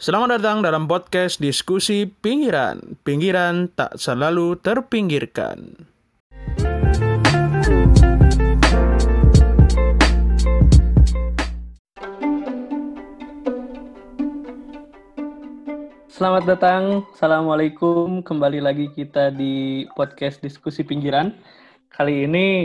Selamat datang dalam podcast diskusi pinggiran. Pinggiran tak selalu terpinggirkan. Selamat datang, Assalamualaikum. Kembali lagi kita di podcast diskusi pinggiran. Kali ini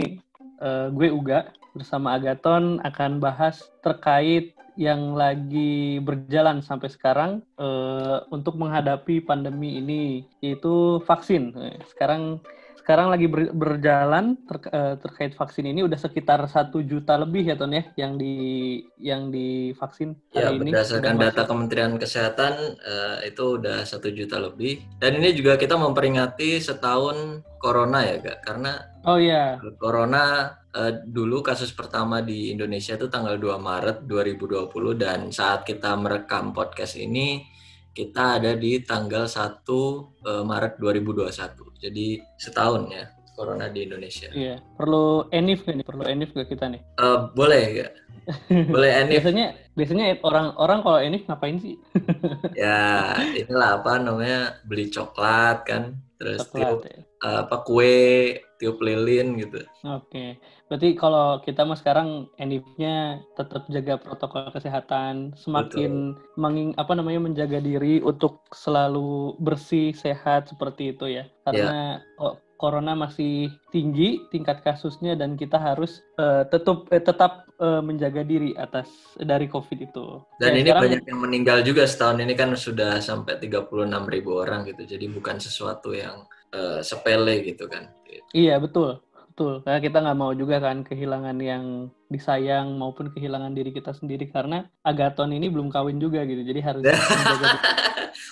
uh, gue Uga bersama Agaton akan bahas terkait yang lagi berjalan sampai sekarang uh, untuk menghadapi pandemi ini yaitu vaksin. Sekarang sekarang lagi ber, berjalan ter, uh, terkait vaksin ini udah sekitar satu juta lebih ya Ton ya yang di yang divaksin hari ya, ini. berdasarkan data Kementerian Kesehatan uh, itu udah satu juta lebih dan ini juga kita memperingati setahun corona ya kak karena oh iya corona uh, dulu kasus pertama di Indonesia itu tanggal 2 Maret 2020 dan saat kita merekam podcast ini kita ada di tanggal 1 uh, eh, Maret 2021. Jadi setahun ya corona di Indonesia. Iya, perlu enif nih, perlu enif gak kita nih? Uh, boleh ya. Boleh enif. biasanya biasanya orang-orang kalau enif ngapain sih? ya, inilah apa namanya beli coklat kan, terus Coklat, tiup ya. apa kue, tiup lilin gitu. Oke. Berarti kalau kita mah sekarang endingnya tetap jaga protokol kesehatan, semakin menging apa namanya menjaga diri untuk selalu bersih, sehat seperti itu ya. Karena yeah. oh, corona masih tinggi tingkat kasusnya dan kita harus uh, tetap eh, tetap uh, menjaga diri atas dari COVID itu. Dan ya, ini sekarang, banyak yang meninggal juga setahun ini kan sudah sampai 36 ribu orang gitu. Jadi bukan sesuatu yang uh, sepele gitu kan. Iya betul. Betul, karena kita nggak mau juga kan kehilangan yang disayang maupun kehilangan diri kita sendiri karena Agaton ini belum kawin juga gitu, jadi harus menjaga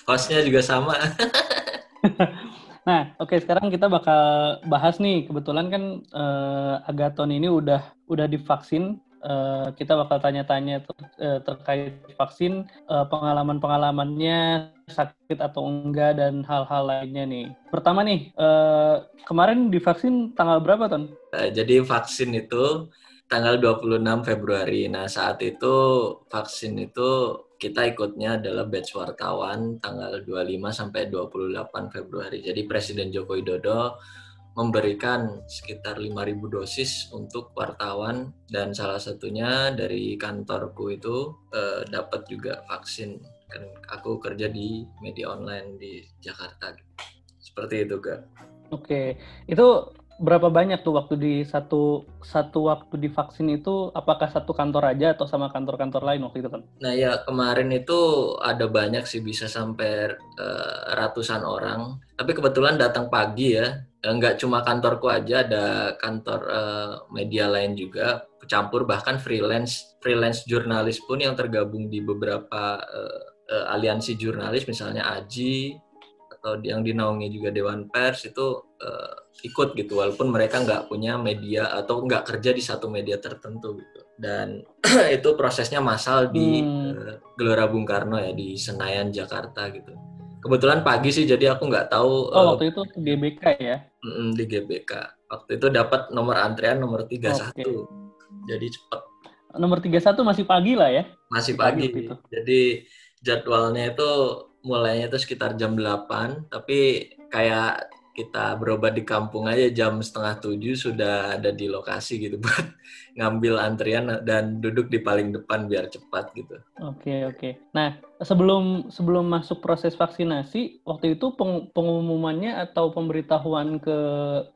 Hostnya juga sama. nah, oke okay, sekarang kita bakal bahas nih, kebetulan kan uh, Agaton ini udah udah divaksin Uh, kita bakal tanya-tanya ter, uh, terkait vaksin, uh, pengalaman-pengalamannya sakit atau enggak dan hal-hal lainnya nih. Pertama nih, uh, kemarin divaksin tanggal berapa, Ton? Jadi vaksin itu tanggal 26 Februari. Nah, saat itu vaksin itu kita ikutnya adalah batch wartawan tanggal 25 sampai 28 Februari. Jadi Presiden Joko Widodo memberikan sekitar 5.000 dosis untuk wartawan dan salah satunya dari kantorku itu eh, dapat juga vaksin kan aku kerja di media online di Jakarta seperti itu kak. Oke itu berapa banyak tuh waktu di satu satu waktu divaksin itu apakah satu kantor aja atau sama kantor-kantor lain waktu itu kan? Nah ya kemarin itu ada banyak sih bisa sampai uh, ratusan orang. Tapi kebetulan datang pagi ya, nggak cuma kantorku aja ada kantor uh, media lain juga campur bahkan freelance freelance jurnalis pun yang tergabung di beberapa uh, uh, aliansi jurnalis misalnya Aji atau yang dinaungi juga Dewan Pers itu uh, ikut gitu walaupun mereka nggak punya media atau nggak kerja di satu media tertentu gitu. Dan itu prosesnya massal di hmm. uh, Gelora Bung Karno ya di Senayan Jakarta gitu. Kebetulan pagi sih jadi aku nggak tahu oh uh, waktu itu GBK ya di GBK waktu itu dapat nomor antrian nomor 31 okay. jadi cepat nomor 31 masih pagi lah ya? Masih pagi, pagi. jadi jadwalnya itu mulainya itu sekitar jam 8, tapi kayak kita berobat di kampung aja jam setengah tujuh sudah ada di lokasi gitu buat ngambil antrian dan duduk di paling depan biar cepat gitu. Oke oke. Nah sebelum sebelum masuk proses vaksinasi waktu itu peng, pengumumannya atau pemberitahuan ke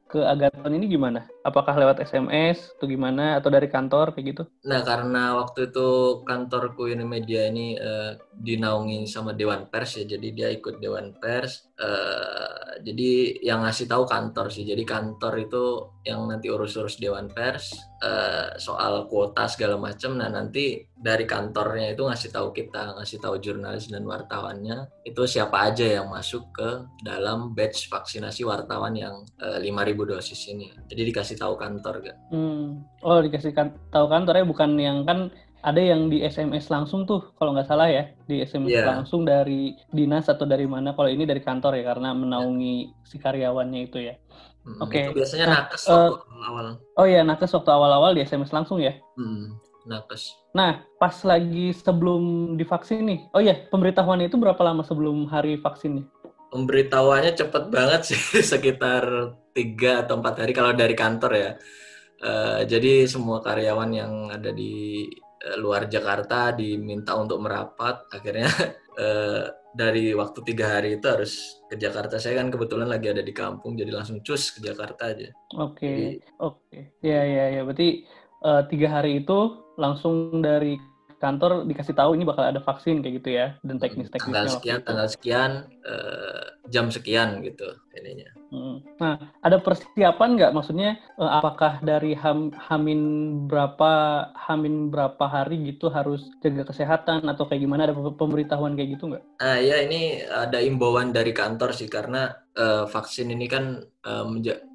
ke Agaton ini gimana? Apakah lewat SMS atau gimana atau dari kantor kayak gitu? Nah karena waktu itu kantorku ini media ini uh, dinaungi sama Dewan Pers ya, jadi dia ikut Dewan Pers. Uh, jadi yang ngasih tahu kantor sih. Jadi kantor itu yang nanti urus-urus Dewan Pers uh, soal kuota segala macam. Nah nanti dari kantornya itu ngasih tahu kita, ngasih tahu jurnalis dan wartawannya itu siapa aja yang masuk ke dalam batch vaksinasi wartawan yang uh, 5.000 dosis ini. Jadi dikasih tahu kantor gak? Hmm. Oh dikasih kan tahu kantornya bukan yang kan ada yang di SMS langsung tuh kalau nggak salah ya di SMS yeah. langsung dari dinas atau dari mana kalau ini dari kantor ya karena menaungi yeah. si karyawannya itu ya. Hmm, Oke. Okay. biasanya nah, nakes uh, waktu awal. Oh iya nakes waktu awal-awal di SMS langsung ya? Hmm, nakes. Nah, pas lagi sebelum divaksin nih, oh iya, pemberitahuan itu berapa lama sebelum hari vaksinnya? Pemberitahuannya cepet banget sih, sekitar tiga atau empat hari kalau dari kantor ya. Uh, jadi semua karyawan yang ada di uh, luar Jakarta diminta untuk merapat. Akhirnya uh, dari waktu tiga hari itu harus ke Jakarta. Saya kan kebetulan lagi ada di kampung, jadi langsung cus ke Jakarta aja. Oke, okay. oke, okay. ya ya ya. Berarti uh, tiga hari itu langsung dari kantor dikasih tahu ini bakal ada vaksin kayak gitu ya dan teknis-teknisnya. Tanggal sekian, tanggal sekian, uh, jam sekian gitu ininya. Hmm. Nah, ada persiapan nggak? Maksudnya uh, apakah dari ham, hamin berapa hamin berapa hari gitu harus jaga kesehatan atau kayak gimana? Ada pemberitahuan kayak gitu nggak? Ah ya ini ada imbauan dari kantor sih karena uh, vaksin ini kan uh,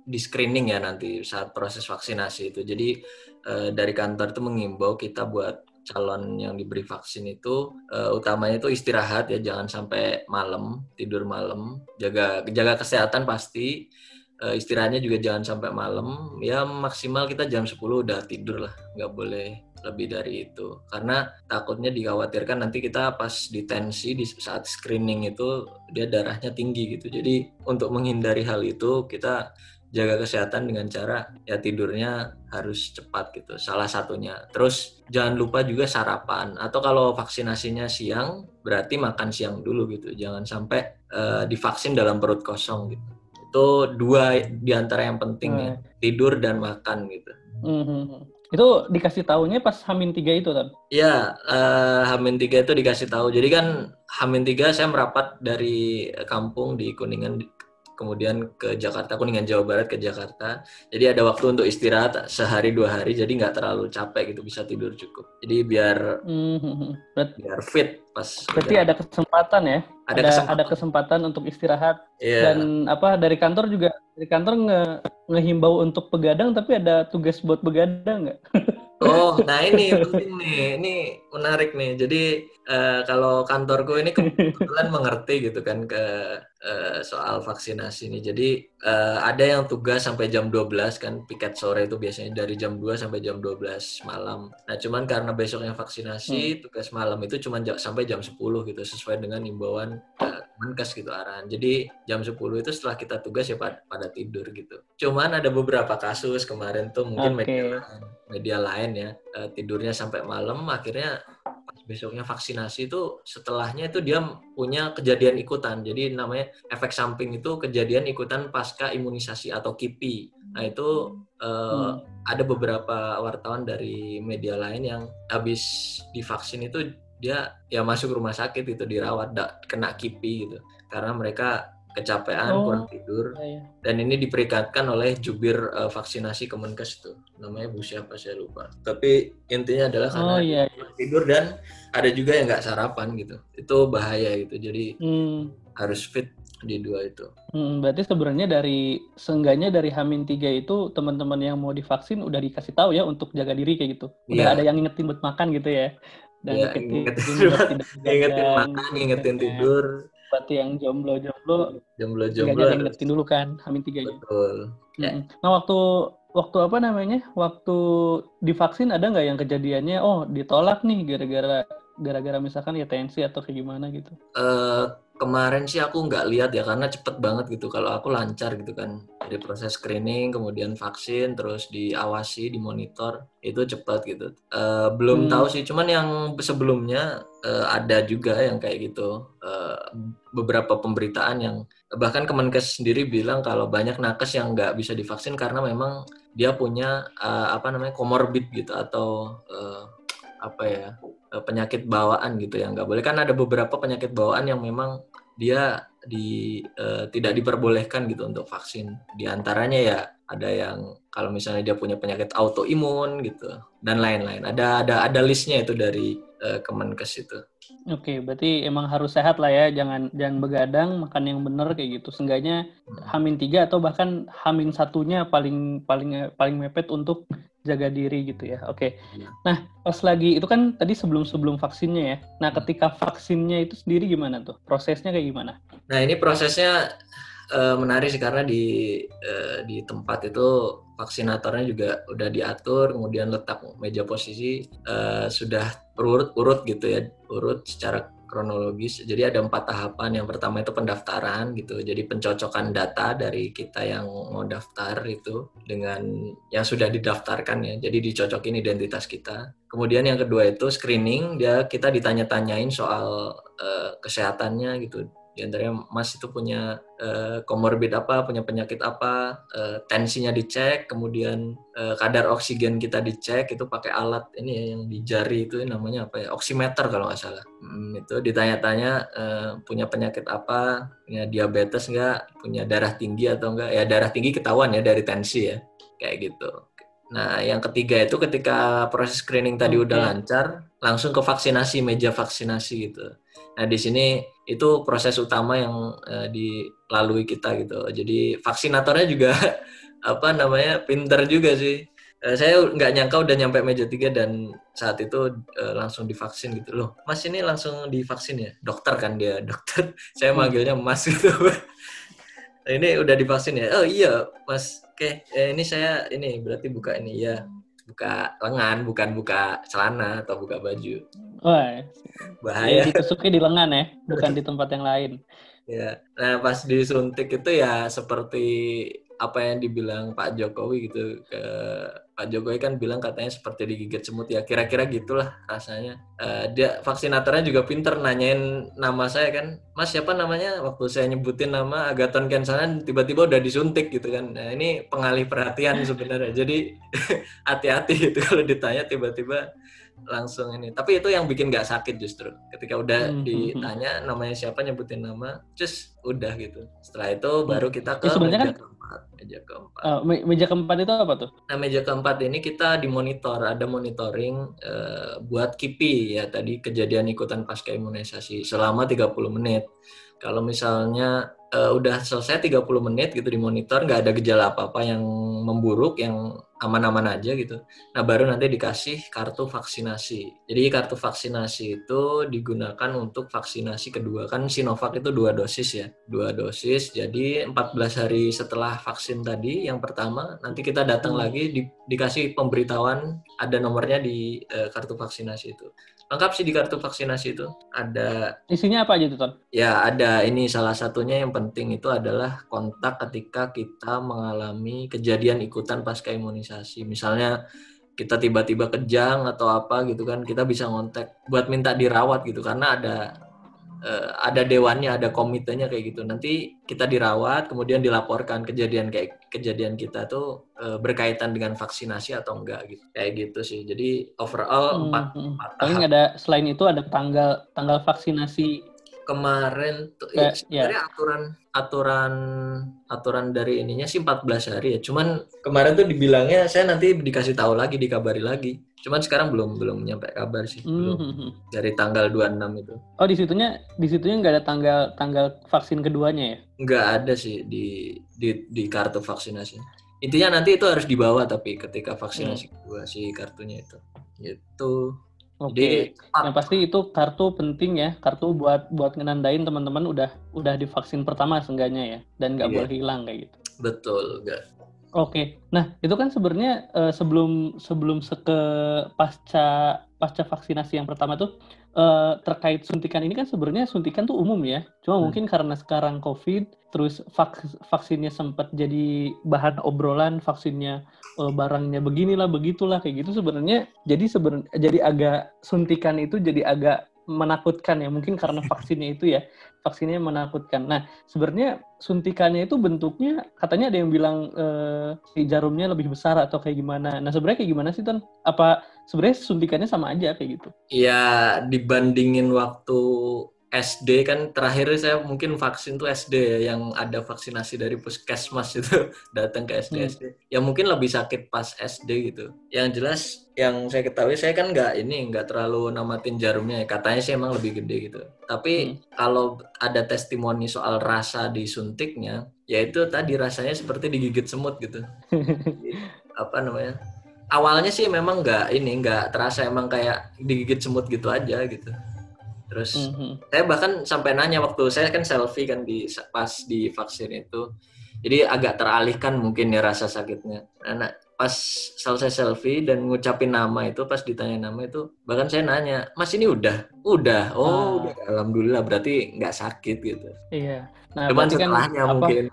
di screening ya nanti saat proses vaksinasi itu. Jadi uh, dari kantor itu mengimbau kita buat calon yang diberi vaksin itu uh, utamanya itu istirahat ya jangan sampai malam tidur malam. Jaga jaga kesehatan pasti. Uh, istirahatnya juga jangan sampai malam. Ya maksimal kita jam 10 udah tidur lah nggak boleh lebih dari itu. Karena takutnya dikhawatirkan nanti kita pas ditensi di saat screening itu dia darahnya tinggi gitu. Jadi untuk menghindari hal itu kita jaga kesehatan dengan cara ya tidurnya harus cepat gitu salah satunya. Terus jangan lupa juga sarapan. Atau kalau vaksinasinya siang berarti makan siang dulu gitu. Jangan sampai uh, divaksin dalam perut kosong gitu. Itu dua di antara yang penting hmm. ya tidur dan makan gitu. Hmm. itu dikasih tahunya pas Hamin tiga itu kan ya uh, Hamin tiga itu dikasih tahu. Jadi kan Hamin tiga saya merapat dari kampung di Kuningan kemudian ke Jakarta Kuningan Jawa Barat ke Jakarta. Jadi ada waktu untuk istirahat sehari dua hari jadi nggak terlalu capek gitu bisa tidur cukup. Jadi biar mm-hmm. biar fit pas berarti ada kesempatan ya? Ada ada kesempatan, ada kesempatan untuk istirahat. Yeah. dan apa dari kantor juga dari kantor nge ngehimbau untuk begadang tapi ada tugas buat begadang nggak? Oh, nah ini penting nih, ini menarik nih. Jadi uh, kalau kantorku ini kebetulan mengerti gitu kan ke uh, soal vaksinasi ini. Jadi uh, ada yang tugas sampai jam 12 kan, piket sore itu biasanya dari jam 2 sampai jam 12 malam. Nah, cuman karena besoknya vaksinasi, hmm. tugas malam itu cuma sampai jam 10 gitu sesuai dengan imbauan uh, Menkes gitu arahan. Jadi jam 10 itu setelah kita tugas ya pada, pada tidur gitu. Cuman ada beberapa kasus kemarin tuh mungkin okay. media media lain ya uh, tidurnya sampai malam akhirnya besoknya vaksinasi itu setelahnya itu dia punya kejadian ikutan. Jadi namanya efek samping itu kejadian ikutan pasca imunisasi atau KIPI nah itu uh, hmm. ada beberapa wartawan dari media lain yang habis divaksin itu dia ya masuk rumah sakit itu dirawat kena KIPI gitu. Karena mereka kecapean, oh, kurang tidur. Iya, iya. Dan ini diperingatkan oleh jubir uh, vaksinasi Kemenkes itu. Namanya Bu siapa saya lupa. Tapi intinya adalah karena oh, iya, iya. tidur dan ada juga yang nggak sarapan gitu. Itu bahaya gitu. Jadi hmm. harus fit di dua itu. Hmm, berarti sebenarnya dari seenggaknya dari Hamin tiga itu teman-teman yang mau divaksin udah dikasih tahu ya untuk jaga diri kayak gitu. Udah yeah. ada yang ngingetin buat makan gitu ya. Dan yeah, ingetin, ingetin makan, ingetin tidur, buat yang jomblo-jomblo. Jomblo-jomblo ingetin dulu kan Hamin tiga betul. Ya. nah waktu waktu apa namanya? Waktu divaksin ada nggak yang kejadiannya oh ditolak nih gara-gara gara-gara misalkan ya tensi atau kayak gimana gitu? Uh, kemarin sih aku nggak lihat ya karena cepet banget gitu. Kalau aku lancar gitu kan. Dari proses screening kemudian vaksin terus diawasi dimonitor itu cepet gitu. Uh, belum hmm. tahu sih cuman yang sebelumnya uh, ada juga yang kayak gitu. Uh, beberapa pemberitaan yang bahkan Kemenkes sendiri bilang kalau banyak nakes yang nggak bisa divaksin karena memang dia punya uh, apa namanya komorbid gitu atau uh, apa ya Eh, penyakit bawaan gitu ya nggak boleh kan ada beberapa penyakit bawaan yang memang dia di uh, tidak diperbolehkan gitu untuk vaksin di antaranya ya ada yang kalau misalnya dia punya penyakit autoimun gitu dan lain-lain ada ada ada listnya itu dari uh, Kemenkes itu Oke, berarti emang harus sehat lah ya, jangan jangan begadang, makan yang benar kayak gitu. Seenggaknya hmm. hamin tiga atau bahkan hamin satunya paling paling paling mepet untuk jaga diri gitu ya. Oke. Okay. Ya. Nah, pas lagi itu kan tadi sebelum-sebelum vaksinnya ya. Nah, ketika vaksinnya itu sendiri gimana tuh? Prosesnya kayak gimana? Nah, ini prosesnya uh, menarik sih karena di uh, di tempat itu vaksinatornya juga udah diatur, kemudian letak meja posisi uh, sudah urut-urut gitu ya, urut secara kronologis. Jadi ada empat tahapan. Yang pertama itu pendaftaran gitu. Jadi pencocokan data dari kita yang mau daftar itu dengan yang sudah didaftarkan ya. Jadi dicocokin identitas kita. Kemudian yang kedua itu screening. Dia kita ditanya-tanyain soal uh, kesehatannya gitu di antaranya Mas itu punya komorbid uh, apa, punya penyakit apa, uh, tensinya dicek, kemudian uh, kadar oksigen kita dicek itu pakai alat ini ya yang di jari itu namanya apa ya, oximeter kalau nggak salah. Hmm, itu ditanya-tanya uh, punya penyakit apa, punya diabetes nggak, punya darah tinggi atau enggak. Ya darah tinggi ketahuan ya dari tensi ya, kayak gitu. Nah, yang ketiga itu ketika proses screening tadi okay. udah lancar, langsung ke vaksinasi, meja vaksinasi gitu. Nah, di sini itu proses utama yang uh, dilalui kita gitu. Jadi vaksinatornya juga apa namanya pinter juga sih. Uh, saya nggak nyangka udah nyampe meja tiga dan saat itu uh, langsung divaksin gitu loh. Mas ini langsung divaksin ya? Dokter kan dia, dokter. Saya hmm. manggilnya Mas gitu. ini udah divaksin ya? Oh iya, Mas. Oke, eh, ini saya ini berarti buka ini ya buka lengan bukan buka celana atau buka baju. Wah, bahaya. Ditusuknya di lengan ya, bukan di tempat yang lain. Ya, nah pas disuntik itu ya seperti apa yang dibilang Pak Jokowi gitu ke Pak Jokowi kan bilang katanya seperti digigit semut ya kira-kira gitulah rasanya. Uh, dia vaksinatornya juga pinter nanyain nama saya kan. Mas siapa namanya? Waktu saya nyebutin nama Agaton Kensanan tiba-tiba udah disuntik gitu kan. Nah ini pengalih perhatian sebenarnya. Jadi hati-hati itu kalau ditanya tiba-tiba langsung ini. Tapi itu yang bikin nggak sakit justru. Ketika udah hmm, hmm, hmm. ditanya namanya siapa nyebutin nama, just udah gitu. Setelah itu baru kita ke meja kan, keempat. Meja keempat. Uh, meja keempat itu apa tuh? Nah meja keempat ini kita dimonitor, ada monitoring uh, buat KIPI ya tadi kejadian ikutan pasca imunisasi selama 30 menit. Kalau misalnya uh, udah selesai 30 menit gitu dimonitor, nggak ada gejala apa-apa yang memburuk, yang aman-aman aja gitu. Nah baru nanti dikasih kartu vaksinasi. Jadi kartu vaksinasi itu digunakan untuk vaksinasi kedua. Kan Sinovac itu dua dosis ya, dua dosis. Jadi 14 hari setelah vaksin tadi yang pertama, nanti kita datang hmm. lagi di, dikasih pemberitahuan ada nomornya di uh, kartu vaksinasi itu lengkap sih di kartu vaksinasi itu ada isinya apa aja tuh Ton? Ya ada ini salah satunya yang penting itu adalah kontak ketika kita mengalami kejadian ikutan pasca imunisasi misalnya kita tiba-tiba kejang atau apa gitu kan kita bisa ngontek buat minta dirawat gitu karena ada uh, ada dewannya, ada komitenya kayak gitu. Nanti kita dirawat, kemudian dilaporkan kejadian kayak kejadian kita tuh uh, berkaitan dengan vaksinasi atau enggak gitu. Kayak gitu sih. Jadi overall hmm, empat, hmm. Paling ada selain itu ada tanggal tanggal vaksinasi kemarin tuh ya, ya. aturan aturan aturan dari ininya sih 14 hari ya. Cuman kemarin tuh dibilangnya saya nanti dikasih tahu lagi, dikabari lagi. Cuman sekarang belum belum nyampe kabar sih. Belum. Mm-hmm. Dari tanggal 26 itu. Oh, di situnya di situnya nggak ada tanggal tanggal vaksin keduanya ya? Nggak ada sih di di di kartu vaksinasi. Intinya nanti itu harus dibawa tapi ketika vaksinasi mm. kedua si kartunya itu. Itu Oke. Okay. Yang pasti itu kartu penting ya, kartu buat buat ngenandain teman-teman udah udah divaksin pertama seenggaknya ya, dan nggak yeah. boleh hilang kayak gitu. Betul, enggak. Oke, nah itu kan sebenarnya uh, sebelum sebelum seke pasca pasca vaksinasi yang pertama tuh uh, terkait suntikan ini kan sebenarnya suntikan tuh umum ya, cuma hmm. mungkin karena sekarang COVID, terus vak, vaksinnya sempat jadi bahan obrolan, vaksinnya uh, barangnya beginilah begitulah kayak gitu sebenarnya, jadi sebenarnya jadi agak suntikan itu jadi agak menakutkan ya mungkin karena vaksinnya itu ya vaksinnya menakutkan. Nah sebenarnya suntikannya itu bentuknya katanya ada yang bilang eh, si jarumnya lebih besar atau kayak gimana. Nah sebenarnya kayak gimana sih Ton? Apa sebenarnya suntikannya sama aja kayak gitu? Ya dibandingin waktu SD kan terakhir saya mungkin vaksin tuh SD ya yang ada vaksinasi dari puskesmas itu datang ke SD hmm. SD ya mungkin lebih sakit pas SD gitu yang jelas yang saya ketahui saya kan nggak ini nggak terlalu namatin jarumnya katanya sih emang lebih gede gitu tapi hmm. kalau ada testimoni soal rasa disuntiknya ya itu tadi rasanya seperti digigit semut gitu apa namanya awalnya sih memang nggak ini nggak terasa emang kayak digigit semut gitu aja gitu Terus mm-hmm. saya bahkan sampai nanya waktu saya kan selfie kan di pas di vaksin itu. Jadi agak teralihkan mungkin ya rasa sakitnya. Nah, pas selesai selfie dan ngucapin nama itu pas ditanya nama itu bahkan saya nanya mas ini udah udah oh ah. udah alhamdulillah berarti nggak sakit gitu iya nah cuman kan setelahnya kan, mungkin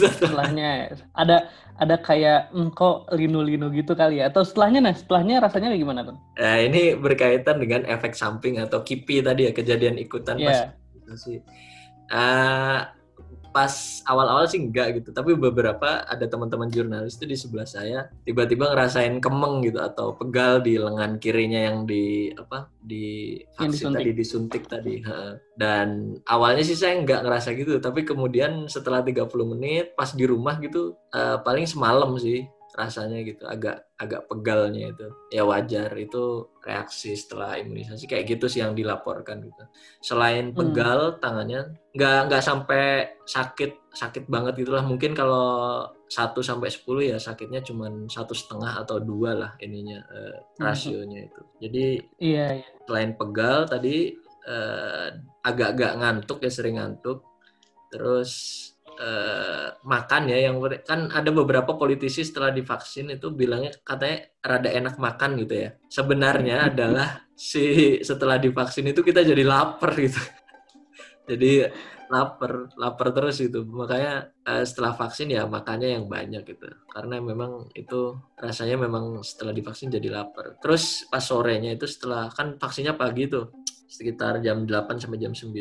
setelahnya ada ada kayak mm, kok linu-linu gitu kali ya atau setelahnya nah setelahnya rasanya kayak gimana tuh nah, ini berkaitan dengan efek samping atau kipi tadi ya kejadian ikutan yeah. pas uh, pas awal-awal sih enggak gitu. Tapi beberapa ada teman-teman jurnalis itu di sebelah saya tiba-tiba ngerasain kemeng gitu atau pegal di lengan kirinya yang di apa di vaksin tadi disuntik. tadi dan awalnya sih saya nggak ngerasa gitu. Tapi kemudian setelah 30 menit pas di rumah gitu uh, paling semalam sih rasanya gitu agak agak pegalnya itu ya wajar itu reaksi setelah imunisasi kayak gitu sih yang dilaporkan gitu selain hmm. pegal hmm. tangannya nggak nggak sampai sakit sakit banget gitulah mungkin kalau satu sampai sepuluh ya sakitnya cuma satu setengah atau dua lah ininya eh, hmm. rasionya itu jadi iya, iya. selain pegal tadi eh, agak-agak ngantuk ya sering ngantuk terus uh, makan ya yang kan ada beberapa politisi setelah divaksin itu bilangnya katanya rada enak makan gitu ya. Sebenarnya adalah si setelah divaksin itu kita jadi lapar gitu. jadi lapar, lapar terus itu. Makanya uh, setelah vaksin ya makannya yang banyak gitu. Karena memang itu rasanya memang setelah divaksin jadi lapar. Terus pas sorenya itu setelah kan vaksinnya pagi tuh sekitar jam 8 sampai jam 9.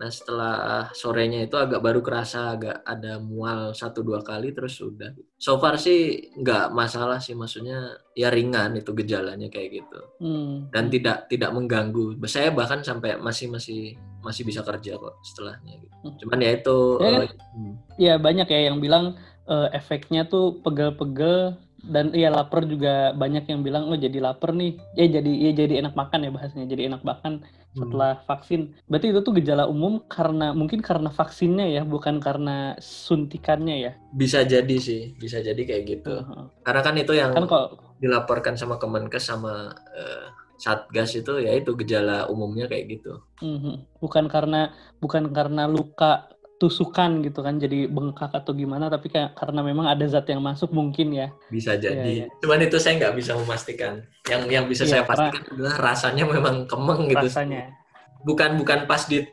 Nah setelah sorenya itu agak baru kerasa agak ada mual satu dua kali terus sudah. So far sih nggak masalah sih maksudnya ya ringan itu gejalanya kayak gitu. Hmm. Dan tidak tidak mengganggu. Saya bahkan sampai masih masih masih bisa kerja kok setelahnya. Gitu. Hmm. Cuman ya itu. Ya, uh, hmm. ya banyak ya yang bilang uh, efeknya tuh pegel-pegel dan iya lapar juga banyak yang bilang oh jadi lapar nih ya jadi ya jadi enak makan ya bahasanya jadi enak makan setelah hmm. vaksin berarti itu tuh gejala umum karena mungkin karena vaksinnya ya bukan karena suntikannya ya bisa jadi sih bisa jadi kayak gitu uh-huh. karena kan itu yang kan kok, dilaporkan sama Kemenkes sama uh, Satgas itu ya itu gejala umumnya kayak gitu. Uh-huh. Bukan karena bukan karena luka tusukan gitu kan jadi bengkak atau gimana tapi kayak karena memang ada zat yang masuk mungkin ya. Bisa iya, jadi. ya, ya. cuman itu saya nggak bisa memastikan. Yang yang bisa ya, saya pastikan adalah rasanya memang kemeng gitu. Rasanya. Bukan bukan pas di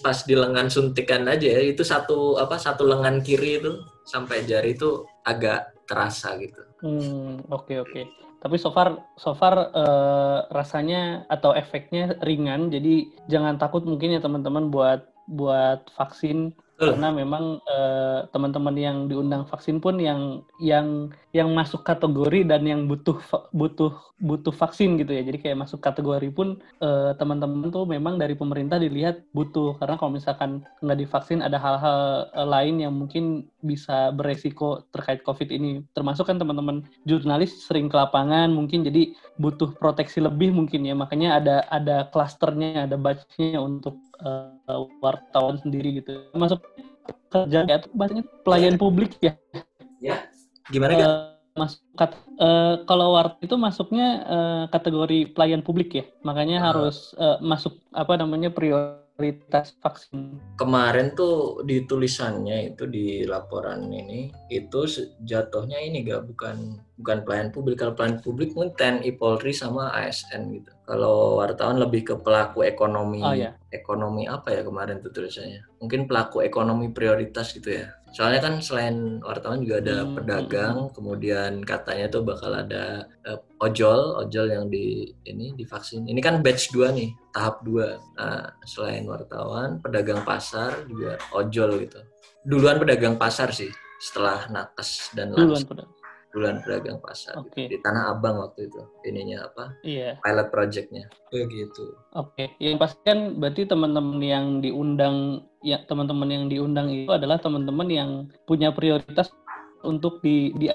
pas di lengan suntikan aja ya. Itu satu apa satu lengan kiri itu sampai jari itu agak terasa gitu. Hmm oke okay, oke. Okay. tapi so far so far uh, rasanya atau efeknya ringan jadi jangan takut mungkin ya teman-teman buat buat vaksin karena memang uh, teman-teman yang diundang vaksin pun yang yang yang masuk kategori dan yang butuh butuh butuh vaksin gitu ya. Jadi kayak masuk kategori pun uh, teman-teman tuh memang dari pemerintah dilihat butuh. Karena kalau misalkan nggak divaksin ada hal-hal uh, lain yang mungkin bisa beresiko terkait covid ini. Termasuk kan teman-teman jurnalis sering ke lapangan mungkin jadi butuh proteksi lebih mungkin ya. Makanya ada ada klasternya ada batchnya untuk uh, wartawan sendiri gitu. Masuk kerja ya bahasanya pelayan publik ya. Ya gimana uh, masuk kat, uh, kalau wart itu masuknya uh, kategori pelayan publik ya. Makanya uh. harus uh, masuk apa namanya prioritas vaksin. Kemarin tuh di tulisannya itu di laporan ini itu jatuhnya ini gak bukan bukan pelayan publik. Kalau pelayan publik mungkin TNI Polri sama ASN gitu. Kalau wartawan lebih ke pelaku ekonomi oh, yeah. ekonomi apa ya kemarin tuh tulisannya? Mungkin pelaku ekonomi prioritas gitu ya soalnya kan selain wartawan juga ada hmm. pedagang hmm. kemudian katanya tuh bakal ada uh, ojol ojol yang di ini divaksin ini kan batch 2 nih tahap 2 nah selain wartawan pedagang pasar juga ojol gitu duluan pedagang pasar sih setelah nakes dan langsung bulan pedagang pasar okay. di Tanah Abang waktu itu ininya apa? Iya. pilot projectnya. Begitu. Oke okay. yang pasti kan berarti teman-teman yang diundang ya teman-teman yang diundang itu adalah teman-teman yang punya prioritas untuk di di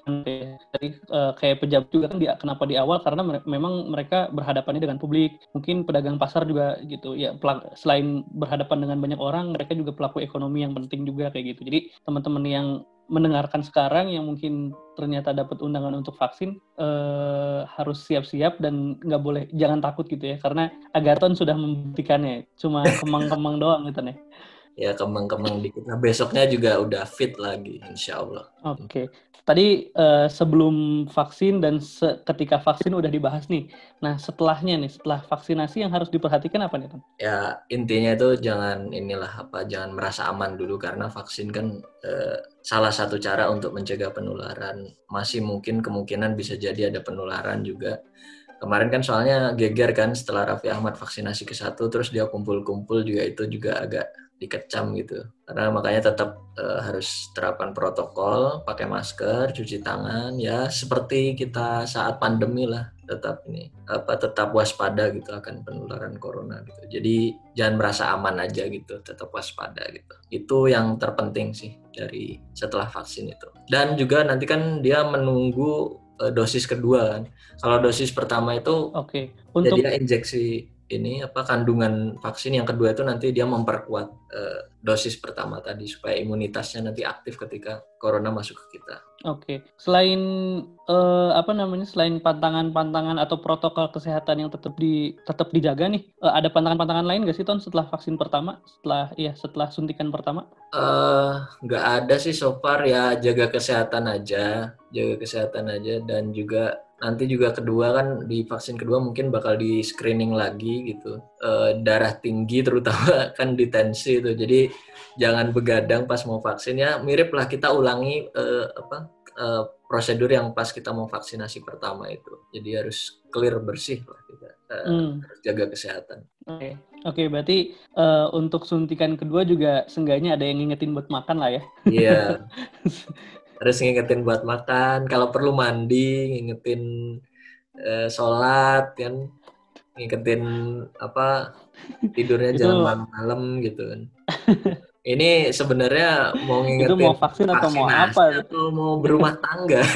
dari uh, kayak pejabat juga kan dia kenapa di awal? Karena mere memang mereka berhadapannya dengan publik. Mungkin pedagang pasar juga gitu. Ya selain berhadapan dengan banyak orang mereka juga pelaku ekonomi yang penting juga kayak gitu. Jadi teman-teman yang mendengarkan sekarang yang mungkin ternyata dapat undangan untuk vaksin eh, harus siap-siap dan nggak boleh jangan takut gitu ya. Karena Agaton sudah membuktikannya cuma kemang-kemang doang gitu nih ya kemang-kemang dikit. Nah besoknya juga udah fit lagi, insya Allah. Oke, okay. tadi uh, sebelum vaksin dan se ketika vaksin udah dibahas nih. Nah setelahnya nih, setelah vaksinasi yang harus diperhatikan apa nih, Tom? Ya intinya itu jangan inilah apa, jangan merasa aman dulu karena vaksin kan uh, salah satu cara untuk mencegah penularan. Masih mungkin kemungkinan bisa jadi ada penularan juga kemarin kan soalnya geger kan setelah Raffi Ahmad vaksinasi ke satu terus dia kumpul-kumpul juga itu juga agak dikecam gitu. Karena makanya tetap uh, harus terapkan protokol pakai masker cuci tangan ya seperti kita saat pandemi lah tetap ini apa tetap waspada gitu akan penularan corona gitu. Jadi jangan merasa aman aja gitu tetap waspada gitu. Itu yang terpenting sih dari setelah vaksin itu. Dan juga nanti kan dia menunggu uh, dosis kedua kan. Kalau dosis pertama itu oke okay. untuk jadi injeksi ini apa kandungan vaksin yang kedua itu nanti dia memperkuat uh, dosis pertama tadi supaya imunitasnya nanti aktif ketika corona masuk ke kita. Oke, okay. selain uh, apa namanya selain pantangan-pantangan atau protokol kesehatan yang tetap di tetap dijaga nih, uh, ada pantangan-pantangan lain nggak sih ton setelah vaksin pertama, setelah ya setelah suntikan pertama? Uh, nggak ada sih so far ya jaga kesehatan aja, jaga kesehatan aja dan juga nanti juga kedua kan di vaksin kedua mungkin bakal di screening lagi gitu. E, darah tinggi terutama kan di tensi itu. Jadi jangan begadang pas mau vaksin. Ya mirip lah kita ulangi e, apa e, prosedur yang pas kita mau vaksinasi pertama itu. Jadi harus clear bersih lah kita e, hmm. harus jaga kesehatan. Oke. Okay. oke okay, berarti uh, untuk suntikan kedua juga seenggaknya ada yang ngingetin buat makan lah ya. Iya harus ngingetin buat makan. Kalau perlu mandi ngingetin uh, sholat kan. Ngingetin apa tidurnya jangan malam-malam gitu kan. Ini sebenarnya mau ngingetin itu mau vaksin atau mau apa? atau mau berumah tangga?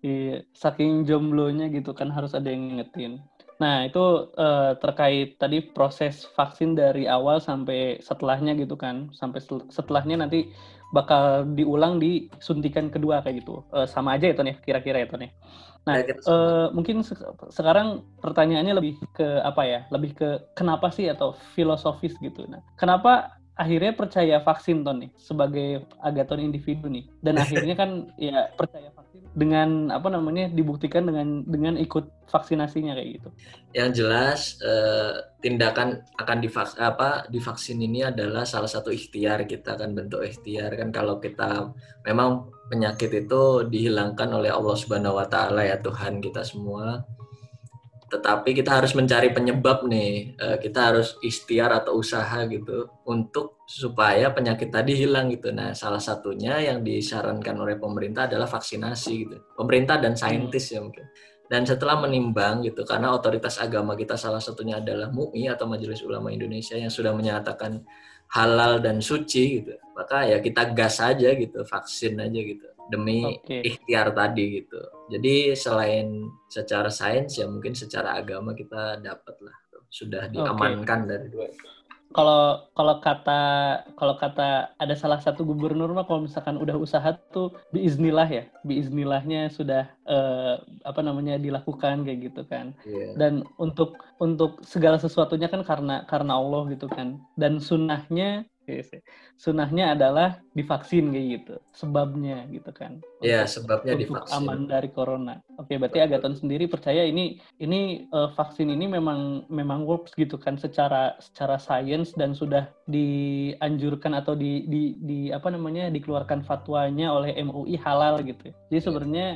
Iya saking jomblonya gitu kan harus ada yang ngingetin. Nah, itu uh, terkait tadi proses vaksin dari awal sampai setelahnya gitu kan. Sampai setelahnya nanti bakal diulang di suntikan kedua kayak gitu. Uh, sama aja itu nih kira-kira itu nih. Nah, uh, mungkin se sekarang pertanyaannya lebih ke apa ya? Lebih ke kenapa sih atau filosofis gitu. Nah, kenapa akhirnya percaya vaksin ton nih sebagai agaton individu nih dan akhirnya kan ya percaya vaksin dengan apa namanya dibuktikan dengan dengan ikut vaksinasinya kayak gitu. Yang jelas eh, tindakan akan divaks apa divaksin ini adalah salah satu ikhtiar kita kan bentuk ikhtiar kan kalau kita memang penyakit itu dihilangkan oleh Allah Subhanahu wa taala ya Tuhan kita semua tetapi kita harus mencari penyebab nih eh, kita harus ikhtiar atau usaha gitu untuk supaya penyakit tadi hilang gitu. Nah salah satunya yang disarankan oleh pemerintah adalah vaksinasi gitu. Pemerintah dan saintis ya mungkin. Dan setelah menimbang gitu karena otoritas agama kita salah satunya adalah MUI atau Majelis Ulama Indonesia yang sudah menyatakan halal dan suci gitu maka ya kita gas aja gitu vaksin aja gitu demi okay. ikhtiar tadi gitu. Jadi selain secara sains ya mungkin secara agama kita dapat lah sudah diamankan okay. dari dua itu. Kalau kalau kata kalau kata ada salah satu gubernur mah kalau misalkan udah usaha tuh biiznillah ya, biiznillahnya sudah eh, apa namanya dilakukan kayak gitu kan. Yeah. Dan untuk untuk segala sesuatunya kan karena karena Allah gitu kan. Dan sunnahnya Sunahnya adalah divaksin kayak gitu. Sebabnya gitu kan. Iya, sebabnya untuk divaksin. aman dari corona. Oke, berarti Betul. Agaton sendiri percaya ini ini uh, vaksin ini memang memang works gitu kan secara secara sains dan sudah dianjurkan atau di di di apa namanya dikeluarkan fatwanya oleh MUI halal gitu. Jadi iya. sebenarnya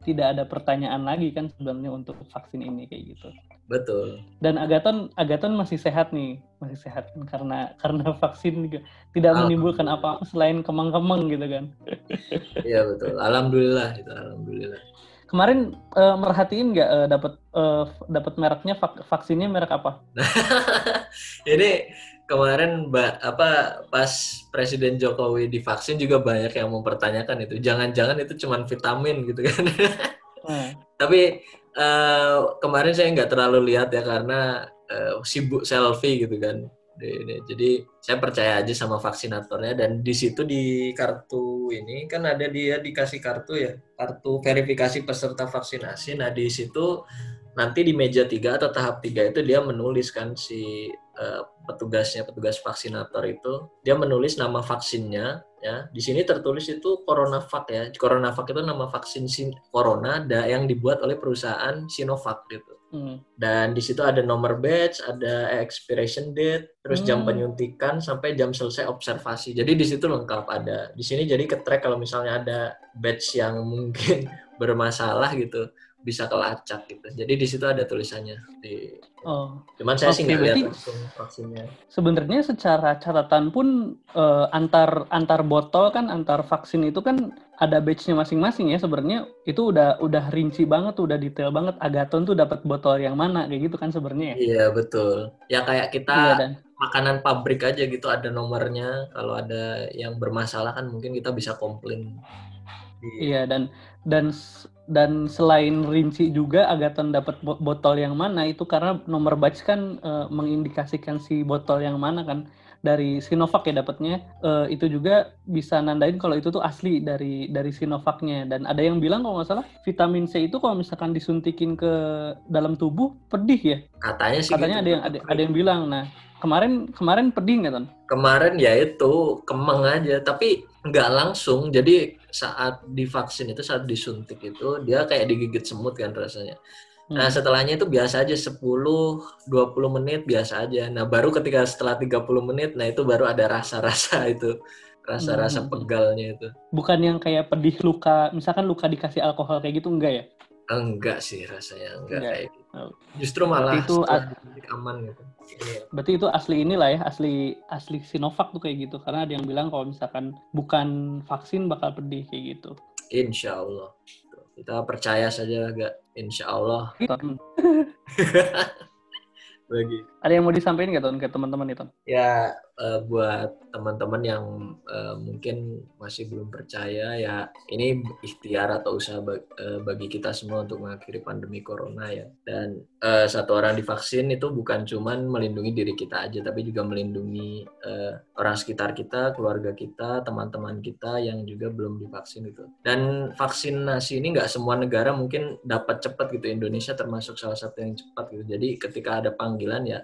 tidak ada pertanyaan lagi kan sebenarnya untuk vaksin ini kayak gitu. Betul. Dan Agaton Agaton masih sehat nih, masih sehat kan karena karena vaksin juga tidak menimbulkan apa-apa selain kemang-kemang gitu kan. Iya betul. Alhamdulillah itu alhamdulillah. Kemarin uh, merhatiin nggak uh, dapat uh, dapat mereknya vak vaksinnya merek apa? Ini kemarin mbak apa pas Presiden Jokowi divaksin juga banyak yang mempertanyakan itu. Jangan-jangan itu cuma vitamin gitu kan. hmm. Tapi uh, kemarin saya nggak terlalu lihat ya karena uh, sibuk selfie gitu kan. Jadi saya percaya aja sama vaksinatornya dan di situ di kartu ini kan ada dia dikasih kartu ya, kartu verifikasi peserta vaksinasi. Nah di situ nanti di meja tiga atau tahap tiga itu dia menulis kan si uh, petugasnya petugas vaksinator itu dia menulis nama vaksinnya ya di sini tertulis itu CoronaVac ya CoronaVac itu nama vaksin corona yang dibuat oleh perusahaan Sinovac gitu Hmm. Dan di situ ada nomor batch, ada expiration date, terus hmm. jam penyuntikan sampai jam selesai observasi. Jadi di situ lengkap ada. Di sini jadi ke track kalau misalnya ada batch yang mungkin bermasalah gitu bisa kelacak gitu. Jadi di situ ada tulisannya di Oh. Cuman saya okay, sih nggak lihat langsung vaksinnya. Sebenarnya secara catatan pun uh, antar antar botol kan antar vaksin itu kan ada batch-nya masing-masing ya sebenarnya itu udah udah rinci banget udah detail banget Agaton tuh dapat botol yang mana kayak gitu kan sebenarnya ya. Iya betul. Ya kayak kita iya, dan... makanan pabrik aja gitu ada nomornya kalau ada yang bermasalah kan mungkin kita bisa komplain. Iya dan dan dan selain rinci juga Agaton dapat botol yang mana? Itu karena nomor batch kan e, mengindikasikan si botol yang mana kan? Dari Sinovac ya dapatnya. E, itu juga bisa nandain kalau itu tuh asli dari dari Sinovacnya. Dan ada yang bilang kalau nggak salah vitamin C itu kalau misalkan disuntikin ke dalam tubuh pedih ya? Katanya sih katanya gitu. ada yang ada, ada yang bilang. Nah kemarin kemarin pedih nggak ton? Kemarin ya itu kemeng aja. Tapi nggak langsung jadi saat divaksin itu saat disuntik itu dia kayak digigit semut kan rasanya. Nah, hmm. setelahnya itu biasa aja 10 20 menit biasa aja. Nah, baru ketika setelah 30 menit nah itu baru ada rasa-rasa itu. Rasa-rasa hmm. pegalnya itu. Bukan yang kayak pedih luka, misalkan luka dikasih alkohol kayak gitu enggak ya? Enggak sih rasanya, enggak, enggak. kayak gitu. Oh. Justru malah itu aman gitu. Iya. Berarti itu asli inilah ya, asli asli Sinovac tuh kayak gitu. Karena ada yang bilang kalau misalkan bukan vaksin bakal pedih kayak gitu. Insya Allah. Kita percaya saja agak. Insya Allah. Bagi. Ada yang mau disampaikan nggak Ton ke teman-teman itu? Ya uh, buat teman-teman yang uh, mungkin masih belum percaya ya ini ikhtiar atau usaha bagi, uh, bagi kita semua untuk mengakhiri pandemi corona ya. Dan uh, satu orang divaksin itu bukan cuman melindungi diri kita aja tapi juga melindungi uh, orang sekitar kita keluarga kita teman-teman kita yang juga belum divaksin itu dan vaksinasi ini nggak semua negara mungkin dapat cepat gitu. Indonesia termasuk salah satu yang cepat gitu. Jadi ketika ada panggilan ya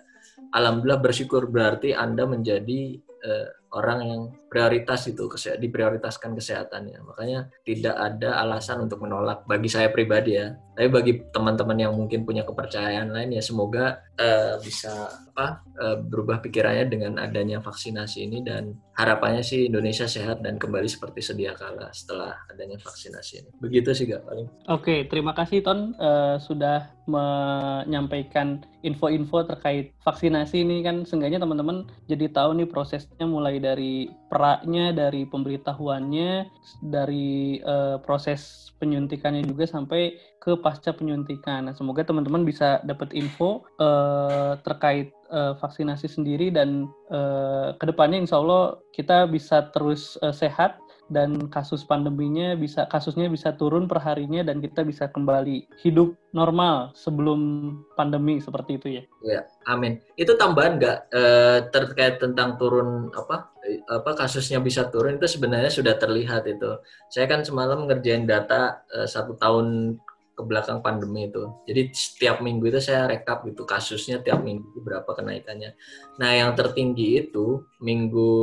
alhamdulillah bersyukur berarti Anda menjadi uh, orang yang prioritas itu diprioritaskan kesehatannya. Makanya tidak ada alasan untuk menolak bagi saya pribadi ya. Tapi bagi teman-teman yang mungkin punya kepercayaan lain ya semoga uh, bisa apa uh, berubah pikirannya dengan adanya vaksinasi ini dan harapannya sih Indonesia sehat dan kembali seperti sedia kala setelah adanya vaksinasi ini. Begitu sih gak paling. Oke, terima kasih Ton uh, sudah menyampaikan info-info terkait vaksinasi ini kan seenggaknya teman-teman jadi tahu nih prosesnya mulai dari peraknya, dari pemberitahuannya, dari uh, proses penyuntikannya juga sampai ke pasca penyuntikan. Nah, semoga teman-teman bisa dapat info uh, terkait uh, vaksinasi sendiri dan uh, ke depannya insya Allah kita bisa terus uh, sehat dan kasus pandeminya bisa kasusnya bisa turun perharinya dan kita bisa kembali hidup normal sebelum pandemi seperti itu ya. Ya, amin. Itu tambahan nggak eh, terkait tentang turun apa apa kasusnya bisa turun itu sebenarnya sudah terlihat itu. Saya kan semalam ngerjain data eh, satu tahun ke belakang pandemi itu. Jadi setiap minggu itu saya rekap gitu kasusnya tiap minggu berapa kenaikannya. Nah yang tertinggi itu minggu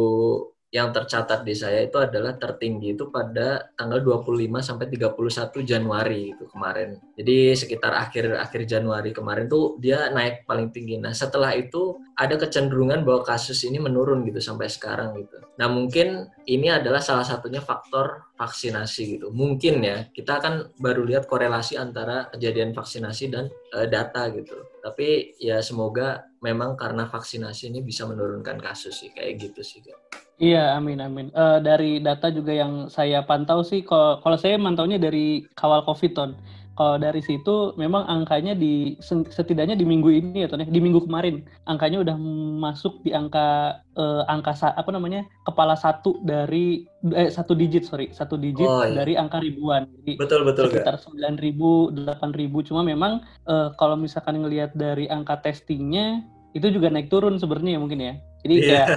yang tercatat di saya itu adalah tertinggi itu pada tanggal 25 sampai 31 Januari itu kemarin. Jadi sekitar akhir akhir Januari kemarin tuh dia naik paling tinggi. Nah, setelah itu ada kecenderungan bahwa kasus ini menurun gitu sampai sekarang gitu. Nah, mungkin ini adalah salah satunya faktor vaksinasi gitu. Mungkin ya, kita kan baru lihat korelasi antara kejadian vaksinasi dan uh, data gitu. Tapi ya semoga memang karena vaksinasi ini bisa menurunkan kasus sih kayak gitu sih. Gitu. Iya, amin amin. Uh, dari data juga yang saya pantau sih, kalau kalau saya mantaunya dari kawal COVID ton. Kalau dari situ memang angkanya di setidaknya di minggu ini ya ton ya, di minggu kemarin angkanya udah masuk di angka uh, angka apa namanya kepala satu dari eh satu digit sorry satu digit oh, iya. dari angka ribuan. Jadi betul betul sekitar sembilan ribu delapan ribu cuma memang uh, kalau misalkan ngelihat dari angka testingnya itu juga naik turun sebenarnya mungkin ya Jadi yeah. kayak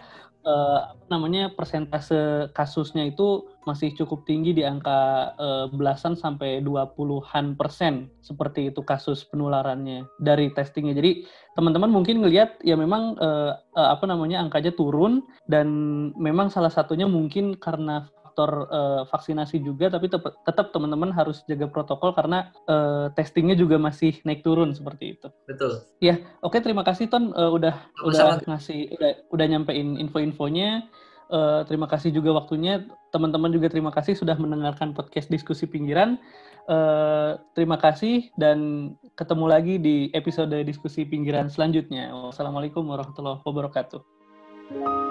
uh, namanya persentase kasusnya itu masih cukup tinggi di angka uh, belasan sampai 20-an persen seperti itu kasus penularannya dari testingnya. Jadi teman-teman mungkin ngelihat ya memang uh, uh, apa namanya angkanya turun dan memang salah satunya mungkin karena faktor uh, vaksinasi juga, tapi tetap, tetap teman-teman harus jaga protokol karena uh, testingnya juga masih naik turun seperti itu. Betul. Ya, oke terima kasih Ton uh, udah Sama-sama. udah ngasih udah udah nyampein info-infonya. Uh, terima kasih juga waktunya. Teman-teman juga terima kasih sudah mendengarkan podcast diskusi pinggiran. Uh, terima kasih dan ketemu lagi di episode diskusi pinggiran selanjutnya. Wassalamualaikum warahmatullahi wabarakatuh.